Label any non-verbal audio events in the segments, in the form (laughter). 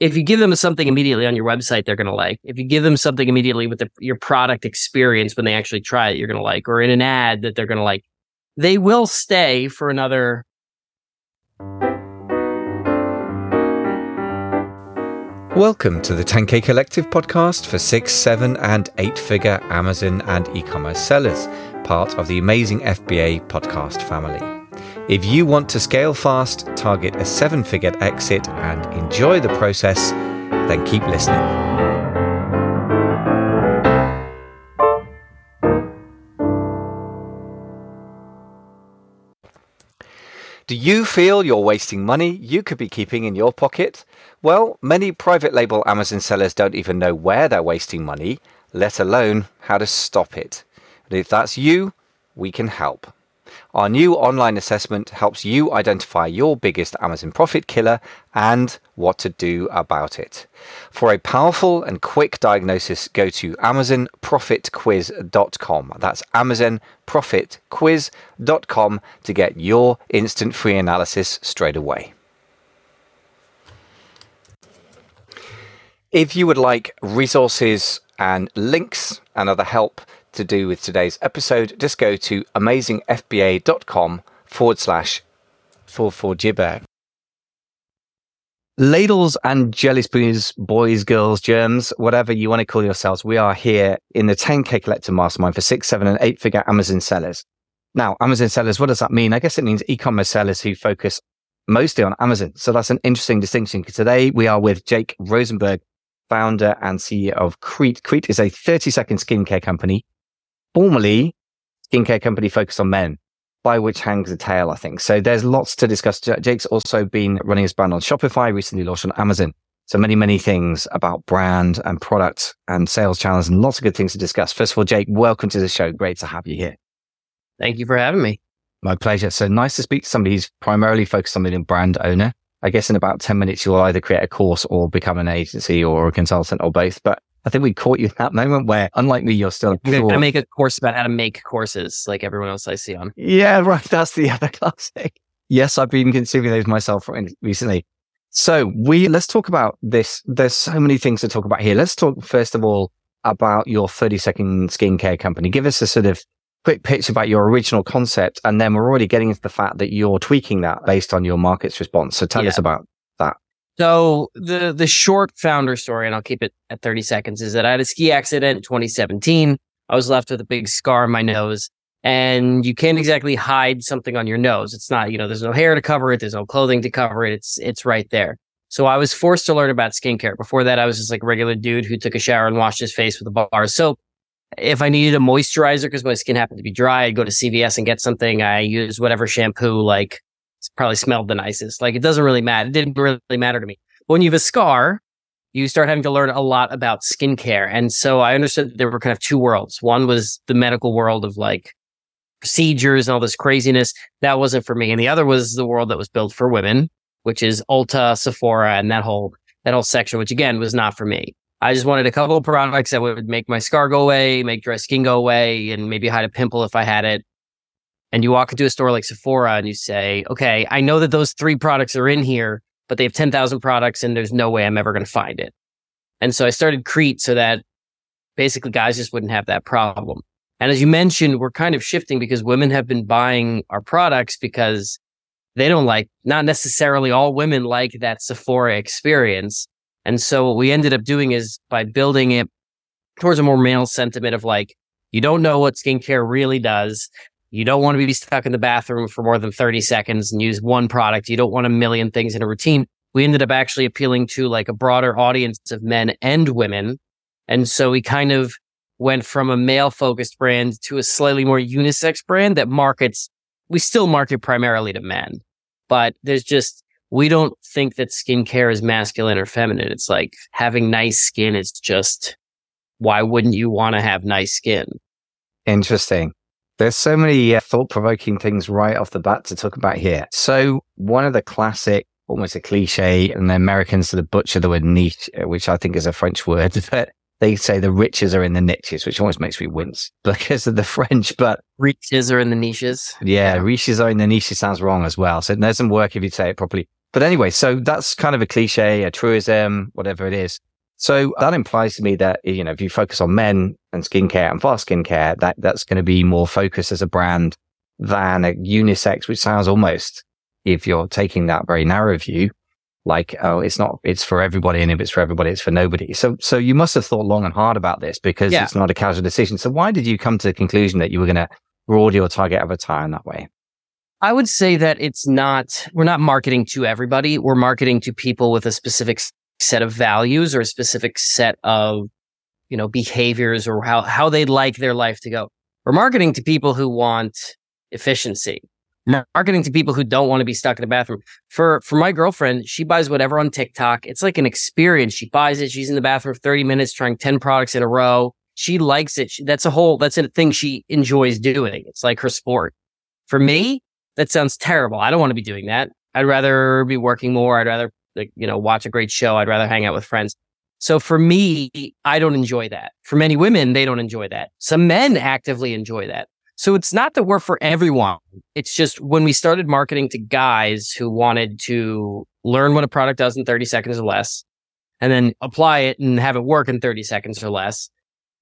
if you give them something immediately on your website, they're going to like. If you give them something immediately with the, your product experience when they actually try it, you're going to like, or in an ad that they're going to like, they will stay for another. Welcome to the 10K Collective podcast for six, seven, and eight figure Amazon and e commerce sellers, part of the amazing FBA podcast family. If you want to scale fast, target a seven figure exit, and enjoy the process, then keep listening. Do you feel you're wasting money you could be keeping in your pocket? Well, many private label Amazon sellers don't even know where they're wasting money, let alone how to stop it. And if that's you, we can help. Our new online assessment helps you identify your biggest Amazon profit killer and what to do about it. For a powerful and quick diagnosis, go to amazonprofitquiz.com. That's amazonprofitquiz.com to get your instant free analysis straight away. If you would like resources and links and other help to do with today's episode, just go to amazingfba.com forward slash four four gibber. Ladles and jelly spoons, boys, girls, germs, whatever you want to call yourselves, we are here in the 10K Collective Mastermind for six, seven, and eight figure Amazon sellers. Now, Amazon sellers, what does that mean? I guess it means e-commerce sellers who focus mostly on Amazon. So that's an interesting distinction today we are with Jake Rosenberg, founder and CEO of Krete. Krete is a 30 second skincare company formerly skincare company focused on men, by which hangs a tale, I think. So there's lots to discuss. Jake's also been running his brand on Shopify, recently launched on Amazon. So many, many things about brand and product and sales channels and lots of good things to discuss. First of all, Jake, welcome to the show. Great to have you here. Thank you for having me. My pleasure. So nice to speak to somebody who's primarily focused on being a brand owner. I guess in about 10 minutes, you'll either create a course or become an agency or a consultant or both. But I think we caught you at that moment where, unlike me, you're still. To make a course about how to make courses like everyone else I see on. Yeah, right. (laughs) That's the other classic. Yes, I've been consuming those myself recently. So we let's talk about this. There's so many things to talk about here. Let's talk first of all about your 30 second skincare company. Give us a sort of quick pitch about your original concept, and then we're already getting into the fact that you're tweaking that based on your market's response. So tell yeah. us about that. So the the short founder story, and I'll keep it at 30 seconds, is that I had a ski accident in 2017. I was left with a big scar on my nose. And you can't exactly hide something on your nose. It's not, you know, there's no hair to cover it, there's no clothing to cover it. It's it's right there. So I was forced to learn about skincare. Before that, I was just like a regular dude who took a shower and washed his face with a bar of soap. If I needed a moisturizer because my skin happened to be dry, I'd go to CVS and get something. I use whatever shampoo like probably smelled the nicest. Like it doesn't really matter. It didn't really matter to me. But when you have a scar, you start having to learn a lot about skincare. And so I understood there were kind of two worlds. One was the medical world of like procedures and all this craziness. That wasn't for me. And the other was the world that was built for women, which is Ulta, Sephora, and that whole that whole section, which again was not for me. I just wanted a couple of products that would make my scar go away, make dry skin go away, and maybe hide a pimple if I had it and you walk into a store like Sephora and you say, okay, I know that those three products are in here, but they have 10,000 products and there's no way I'm ever going to find it. And so I started Krete so that basically guys just wouldn't have that problem. And as you mentioned, we're kind of shifting because women have been buying our products because they don't like, not necessarily all women like that Sephora experience. And so what we ended up doing is by building it towards a more male sentiment of like, you don't know what skincare really does. You don't want to be stuck in the bathroom for more than 30 seconds and use one product. You don't want a million things in a routine. We ended up actually appealing to like a broader audience of men and women. And so we kind of went from a male focused brand to a slightly more unisex brand that markets, we still market primarily to men, but there's just, we don't think that skincare is masculine or feminine. It's like having nice skin is just, why wouldn't you want to have nice skin? Interesting. There's so many uh, thought provoking things right off the bat to talk about here. So one of the classic, almost a cliche, and the Americans sort of butcher the word niche, uh, which I think is a French word, (laughs) but they say the riches are in the niches, which almost makes me wince (laughs) because of the French, but riches are in the niches. Yeah, yeah. riches are in the niches sounds wrong as well. So it doesn't work if you say it properly. But anyway, so that's kind of a cliche, a truism, whatever it is. So that implies to me that, you know, if you focus on men and skincare and fast skincare, that that's going to be more focused as a brand than a unisex, which sounds almost, if you're taking that very narrow view, like, oh, it's not, it's for everybody. And if it's for everybody, it's for nobody. So, so you must have thought long and hard about this because yeah. it's not a casual decision. So why did you come to the conclusion that you were going to broaden your target avatar in that way? I would say that it's not, we're not marketing to everybody. We're marketing to people with a specific set of values or a specific set of, you know, behaviors or how, how they'd like their life to go. We're marketing to people who want efficiency marketing to people who don't want to be stuck in a bathroom. For for my girlfriend, she buys whatever on TikTok. It's like an experience. She buys it. She's in the bathroom for 30 minutes trying 10 products in a row. She likes it. She, that's a whole that's a thing she enjoys doing. It's like her sport. For me, that sounds terrible. I don't want to be doing that. I'd rather be working more. I'd rather like, you know, watch a great show. I'd rather hang out with friends. So for me, I don't enjoy that. For many women, they don't enjoy that. Some men actively enjoy that. So it's not that we're for everyone. It's just when we started marketing to guys who wanted to learn what a product does in 30 seconds or less and then apply it and have it work in 30 seconds or less.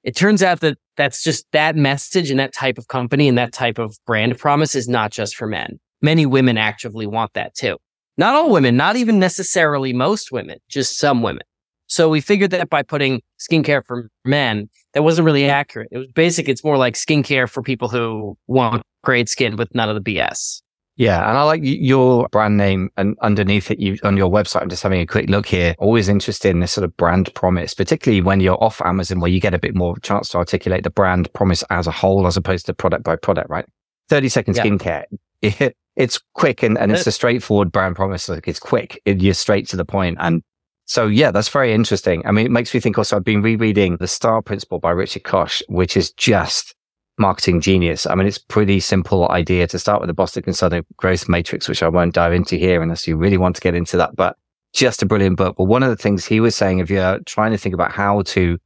It turns out that that's just that message and that type of company and that type of brand promise is not just for men. Many women actively want that too. Not all women, not even necessarily most women, just some women. So we figured that by putting skincare for men, that wasn't really accurate. It was basic. It's more like skincare for people who want great skin with none of the BS. Yeah, and I like your brand name and underneath it, you on your website. I'm just having a quick look here. Always interested in this sort of brand promise, particularly when you're off Amazon, where you get a bit more chance to articulate the brand promise as a whole, as opposed to product by product. Right? Thirty second yeah. skincare. It, (laughs) it's quick and, and it's a straightforward brand promise. Like it's quick. It, you're straight to the point and so yeah, that's very interesting. I mean, it makes me think also I've been rereading The Star Principle by Richard Koch, which is just marketing genius. I mean, it's pretty simple idea to start with the Boston Consulting Growth Matrix, which I won't dive into here unless you really want to get into that, but just a brilliant book. But one of the things he was saying, if you're trying to think about how to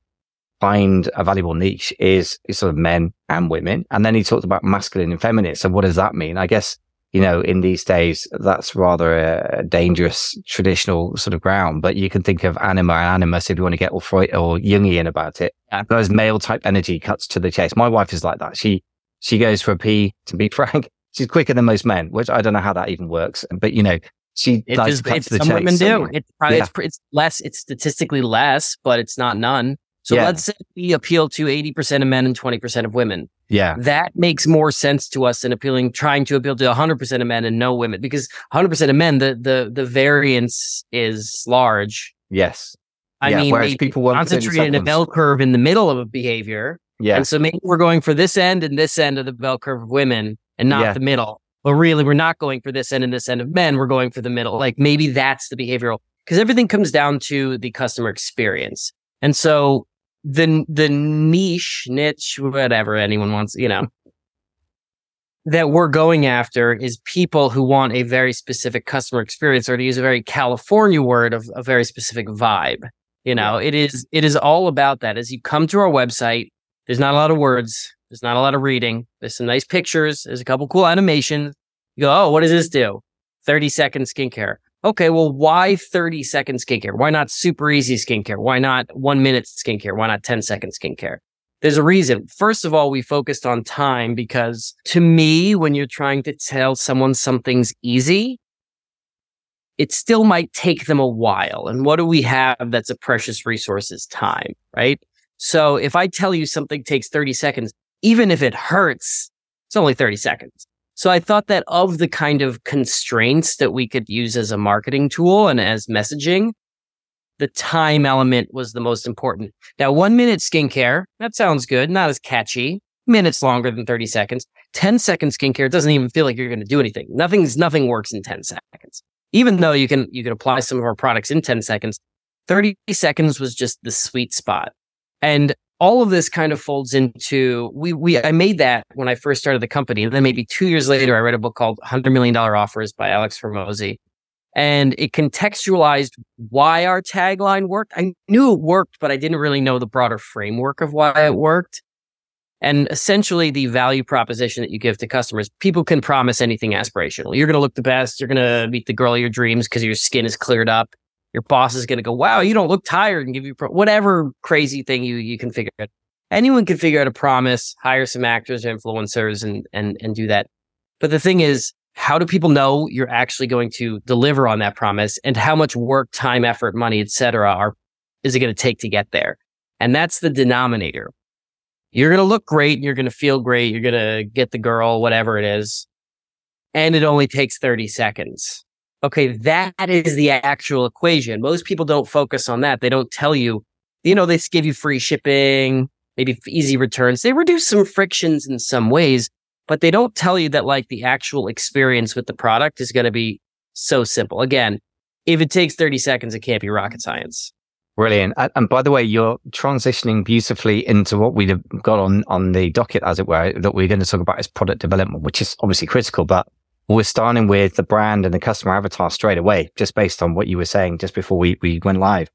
find a valuable niche is, is sort of men and women. And then he talked about masculine and feminine. So what does that mean? I guess you know, in these days, that's rather a, dangerous traditional sort of ground. But you can think of anima and animus if you want to get all Freud or Jungian about it. Those male type energy cuts to the chase. My wife is like that. She, she goes for a pee, to be (laughs) frank. She's quicker than most men, which I don't know how that even works. But, you know, she it likes to cut to the some chase. women do. It's probably, yeah. it's, it's less, it's statistically less, but it's not none. So yeah. let's say we appeal to 80% of men and 20% of women. Yeah. That makes more sense to us than appealing, trying to appeal to 100% of men and no women because 100% of men, the, the, the variance is large. Yes. I yeah, mean, whereas people want concentrate in a bell curve in the middle of a behavior. Yeah. And so maybe we're going for this end and this end of the bell curve of women and not yeah. the middle. But really, we're not going for this end and this end of men. We're going for the middle. Like maybe that's the behavioral because everything comes down to the customer experience. And so the the niche, niche, whatever anyone wants, you know, that we're going after is people who want a very specific customer experience, or to use a very California word of a very specific vibe. You know, it is it is all about that. As you come to our website, there's not a lot of words, there's not a lot of reading. There's some nice pictures, there's a couple cool animations. You go, oh, what does this do? 30 second skincare okay, well, why 30 second skincare? Why not super easy skincare? Why not one minute skincare? Why not 10 second skincare? There's a reason. First of all, we focused on time because to me, when you're trying to tell someone something's easy, it still might take them a while. And what do we have that's a precious resource is time, right? So if I tell you something takes 30 seconds, even if it hurts, it's only 30 seconds. So I thought that of the kind of constraints that we could use as a marketing tool and as messaging, the time element was the most important. Now, one minute skincare, that sounds good, not as catchy, minutes longer than 30 seconds. 10 second skincare doesn't even feel like you're going to do anything. Nothing's, nothing works in 10 seconds. Even though you can, you can apply some of our products in 10 seconds, 30 seconds was just the sweet spot. And all of this kind of folds into we we I made that when I first started the company. And then maybe two years later, I read a book called $100 Million Offers by Alex Hormozi. And it contextualized why our tagline worked. I knew it worked, but I didn't really know the broader framework of why it worked. And essentially, the value proposition that you give to customers, people can promise anything aspirational. You're to look the best. You're to meet the girl of your dreams because your skin is cleared up. Your boss is going to go, wow, you don't look tired and give you pro-, whatever crazy thing you, you can figure out. Anyone can figure out a promise, hire some actors, influencers, and, and, and do that. But the thing is, how do people know you're actually going to deliver on that promise and how much work, time, effort, money, et cetera, are, is it going to take to get there? And that's the denominator. You're going to look great. You're going to feel great. You're going to get the girl, whatever it is. And it only takes 30 seconds. Okay. That is the actual equation. Most people don't focus on that. They don't tell you, you know, they give you free shipping, maybe easy returns. They reduce some frictions in some ways, but they don't tell you that like the actual experience with the product is going to be so simple. Again, if it takes 30 seconds, it can't be rocket science. Brilliant. And by the way, you're transitioning beautifully into what we've got on, on the docket, as it were, that we're going to talk about is product development, which is obviously critical, but we're starting with the brand and the customer avatar straight away, just based on what you were saying just before we, we went live.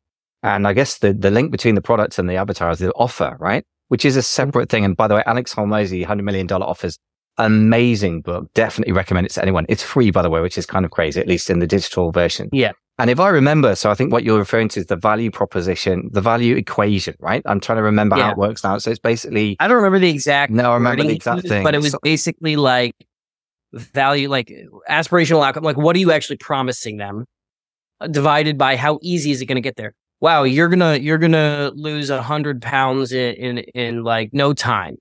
And I guess the, the link between the product and the avatar is the offer, right? Which is a mm-hmm. separate thing. And by the way, Alex Hormozi, $100 million offers amazing book. Definitely recommend it to anyone. It's free, by the way, which is kind of crazy, at least in the digital version. Yeah. And if I remember, so I think what you're referring to is the value proposition, the value equation, right? I'm trying to remember yeah. how it works now. So it's basically. I don't remember the exact. No, I remember the exact thing. But it was so, basically like value, like aspirational outcome. Like, what are you actually promising them? Uh, divided by how easy is it going to get there? Wow, you're gonna you're gonna lose a hundred pounds in, in in like no time.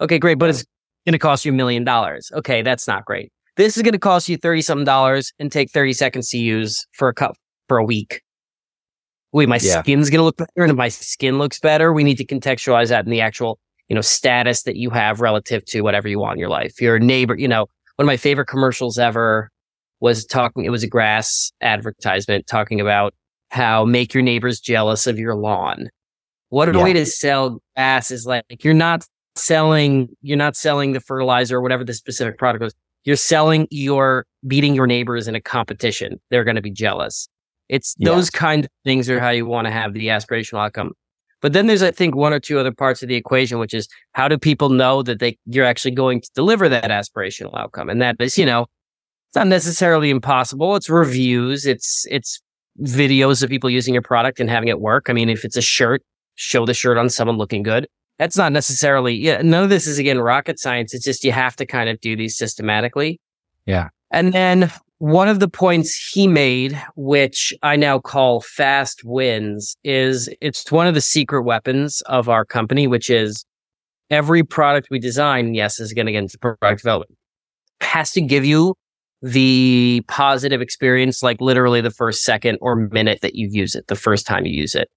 Okay, great, but it's gonna cost you a million dollars. Okay, that's not great. This is going to cost you 30 something dollars and take 30 seconds to use for a cup for a week. Wait, my yeah. skin's going to look better. And if my skin looks better, we need to contextualize that in the actual, you know, status that you have relative to whatever you want in your life. Your neighbor, you know, one of my favorite commercials ever was talking, it was a grass advertisement talking about how make your neighbors jealous of your lawn. What a yeah. way to sell grass is like, you're not selling, you're not selling the fertilizer or whatever the specific product was you're selling your beating your neighbors in a competition. They're going to be jealous. It's those kind of things are how you want to have the aspirational outcome. But then there's, I think, one or two other parts of the equation, which is how do people know that they you're actually going to deliver that aspirational outcome? And that is, you know, it's not necessarily impossible. It's reviews. It's it's videos of people using your product and having it work. I mean, if it's a shirt, show the shirt on someone looking good that's not necessarily yeah none of this is again rocket science it's just you have to kind of do these systematically yeah and then one of the points he made which i now call fast wins is it's one of the secret weapons of our company which is every product we design yes is going to get into product development has to give you the positive experience like literally the first second or minute that you use it the first time you use it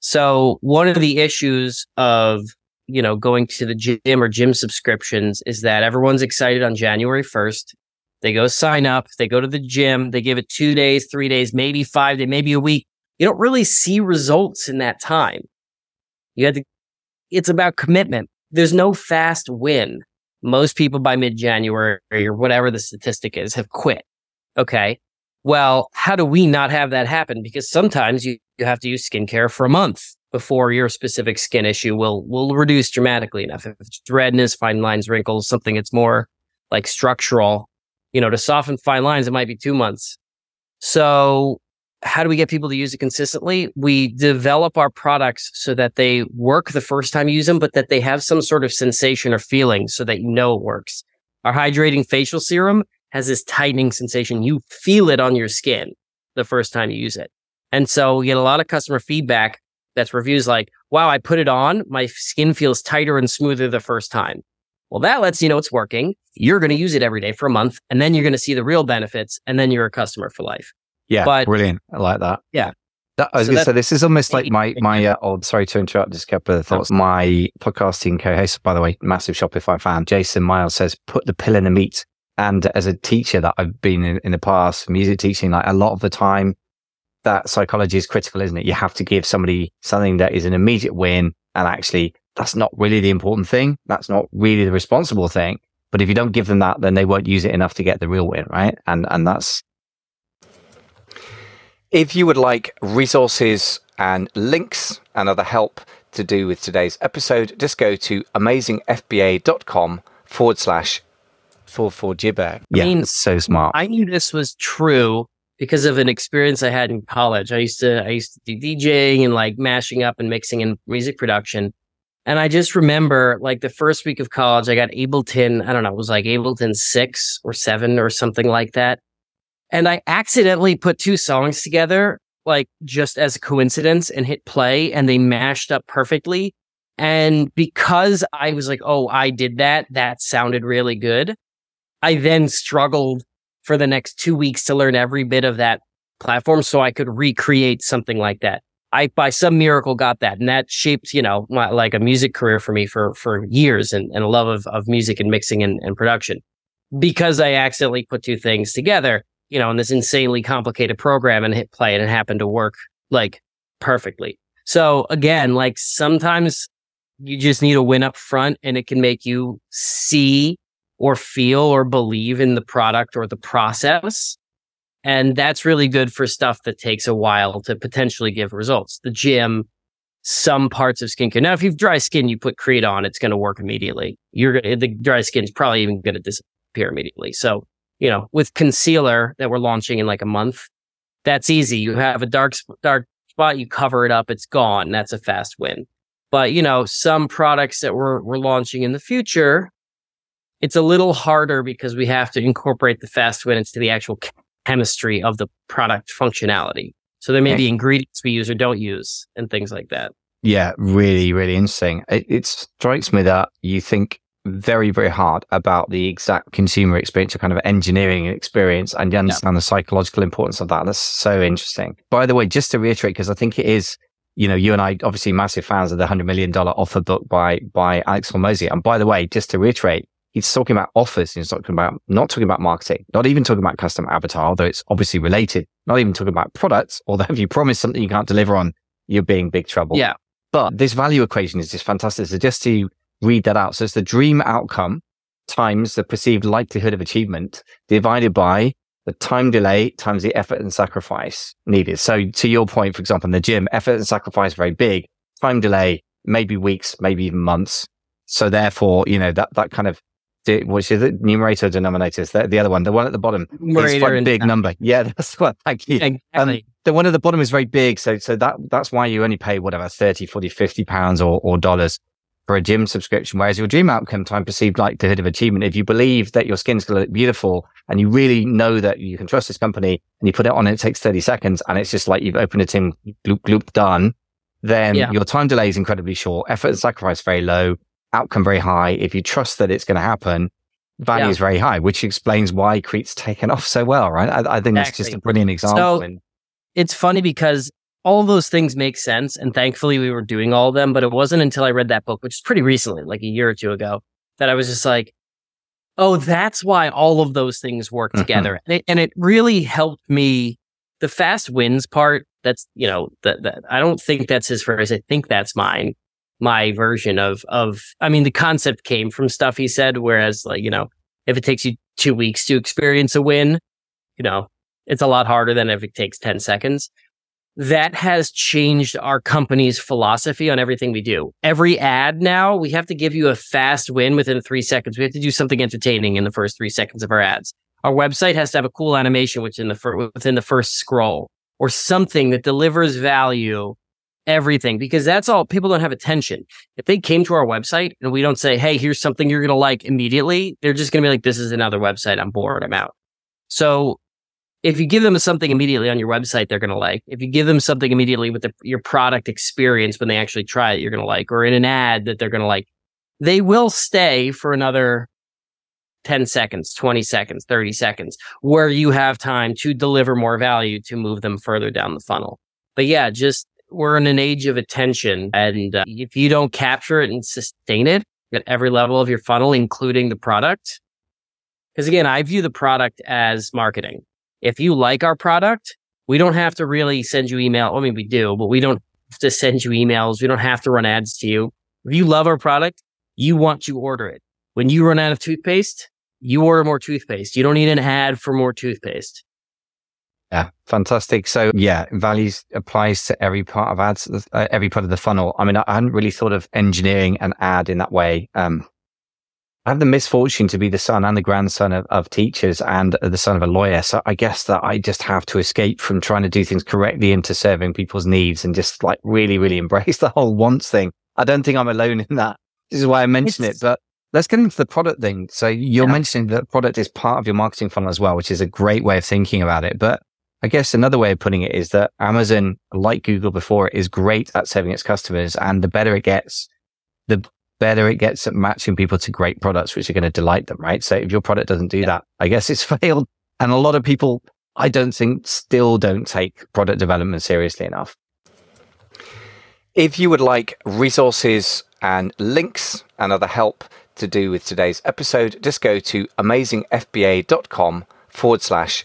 so one of the issues of you know, going to the gym or gym subscriptions is that everyone's excited on January 1st. They go sign up, they go to the gym, they give it two days, three days, maybe five days, maybe a week. You don't really see results in that time. You had to, it's about commitment. There's no fast win. Most people by mid January or whatever the statistic is have quit. Okay. Well, how do we not have that happen? Because sometimes you, you have to use skincare for a month before your specific skin issue will will reduce dramatically enough. If it's redness, fine lines, wrinkles, something that's more like structural, you know, to soften fine lines, it might be two months. So how do we get people to use it consistently? We develop our products so that they work the first time you use them, but that they have some sort of sensation or feeling so that you know it works. Our hydrating facial serum has this tightening sensation. You feel it on your skin the first time you use it. And so we get a lot of customer feedback that's reviews like, wow, I put it on. My skin feels tighter and smoother the first time. Well, that lets you know it's working. You're going to use it every day for a month and then you're going to see the real benefits and then you're a customer for life. Yeah. But, brilliant. I like that. Yeah. That, I was so going to say, this is almost like my, my, uh, oh, sorry to interrupt, just a couple of thoughts. My podcasting co-host, by the way, massive Shopify fan, Jason Miles says, put the pill in the meat. And as a teacher that I've been in, in the past, music teaching, like a lot of the time, that psychology is critical, isn't it? You have to give somebody something that is an immediate win. And actually, that's not really the important thing. That's not really the responsible thing. But if you don't give them that, then they won't use it enough to get the real win, right? And, and that's, if you would like resources and links and other help to do with today's episode, just go to amazingfba.com forward slash 44gibber. Yeah, mean, so smart. I knew this was true because of an experience I had in college. I used to I used to do DJing and like mashing up and mixing and music production. And I just remember like the first week of college, I got Ableton, I don't know, it was like Ableton 6 or 7 or something like that. And I accidentally put two songs together, like just as a coincidence and hit play and they mashed up perfectly. And because I was like, oh, I did that, that sounded really good. I then struggled for the next two weeks to learn every bit of that platform so I could recreate something like that. I, by some miracle, got that. And that shaped, you know, my, like a music career for me for, for years and, and a love of, of music and mixing and, and production because I accidentally put two things together, you know, in this insanely complicated program and hit play and it happened to work like perfectly. So again, like sometimes you just need a win up front and it can make you see or feel or believe in the product or the process. And that's really good for stuff that takes a while to potentially give results. The gym, some parts of skincare. Now, if you've dry skin, you put Krete on, it's going to work immediately. You're the dry skin is probably even going to disappear immediately. So, you know, with concealer that we're launching in like a month, that's easy. You have a dark, dark spot, you cover it up, it's gone. That's a fast win. But, you know, some products that we're, we're launching in the future, it's a little harder because we have to incorporate the fast win into the actual chemistry of the product functionality. So there may be ingredients we use or don't use and things like that. Yeah, really, really interesting. It, it strikes me that you think very, very hard about the exact consumer experience, or kind of engineering experience, and you understand yeah. the psychological importance of that. That's so interesting. By the way, just to reiterate, because I think it is, you know, you and I obviously massive fans of the hundred million dollar offer book by by Alex Hormozi. And by the way, just to reiterate, he's talking about offers. He's talking about not talking about marketing, not even talking about custom avatar, although it's obviously related. Not even talking about products. Although (laughs) if you promise something you can't deliver on, you're being big trouble. Yeah. But this value equation is just fantastic. So just to read that out. So it's the dream outcome times the perceived likelihood of achievement divided by the time delay times the effort and sacrifice needed. So to your point, for example, in the gym, effort and sacrifice very big. Time delay, maybe weeks, maybe even months. So therefore, you know, that, that kind of which is it? Numerator, denominator. Is the other one? The one at the bottom is quite a big number. Yeah, (laughs) that's what. Thank you. Exactly. Um, the one at the bottom is very big. So, so that, that's why you only pay whatever, 30, 40, 50 pounds or, or dollars for a gym subscription. Whereas your dream outcome time perceived likelihood of achievement, if you believe that your skin's going to look beautiful and you really know that you can trust this company and you put it on it takes 30 seconds and it's just like you've opened a tin, gloop, gloop, done, then yeah. your time delay is incredibly short, effort and sacrifice very low outcome very high. If you trust that it's going to happen, value yeah. is very high, which explains why Krete's taken (laughs) off so well, right? I, I think exactly. it's just a brilliant example. So, it's funny because all those things make sense. And thankfully we were doing all of them, but it wasn't until I read that book, which is pretty recently, like a year or two ago, that I was just like, oh, that's why all of those things work mm-hmm. together. And, it, and it really helped me. The fast wins part, that's, you know, that I don't think that's his phrase. I think that's mine my version of of I mean the concept came from stuff he said whereas like you know if it takes you 2 weeks to experience a win you know it's a lot harder than if it takes 10 seconds. That has changed our company's philosophy on everything we do. Every ad now we have to give you a fast win within 3 seconds. We have to do something entertaining in the first 3 seconds of our ads. Our website has to have a cool animation within the fir- within the first scroll or something that delivers value everything because that's all people don't have attention. If they came to our website and we don't say, Hey, here's something you're going to like immediately, they're just going to be like, this is another website. I'm bored. I'm out. So if you give them something immediately on your website, they're going to like. If you give them something immediately with the, your product experience when they actually try it, you're going to like, or in an ad that they're going to like, they will stay for another 10 seconds, 20 seconds, 30 seconds, where you have time to deliver more value to move them further down the funnel. But yeah, just we're in an age of attention. And uh, if you don't capture it and sustain it at every level of your funnel, including the product, because again, I view the product as marketing. If you like our product, we don't have to really send you email. I mean, we do, but we don't have to send you emails. We don't have to run ads to you. If you love our product, you want to order it. When you run out of toothpaste, you order more toothpaste. You don't need an ad for more toothpaste. Yeah, fantastic. So yeah, values applies to every part of ads, uh, every part of the funnel. I mean, I hadn't really thought of engineering an ad in that way. Um, I have the misfortune to be the son and the grandson of, of teachers and the son of a lawyer. So I guess that I just have to escape from trying to do things correctly into serving people's needs and just like really, really (laughs) embrace the whole wants thing. I don't think I'm alone in that. This is why I mention it's, it. But let's get into the product thing. So you're yeah. mentioning that product is part of your marketing funnel as well, which is a great way of thinking about it. But I guess another way of putting it is that Amazon, like Google before, is great at serving its customers. And the better it gets, the better it gets at matching people to great products, which are going to delight them, right? So if your product doesn't do yeah. that, I guess it's (laughs) failed. And a lot of people, I don't think, still don't take product development seriously enough. If you would like resources and links and other help to do with today's episode, just go to amazingfba.com forward slash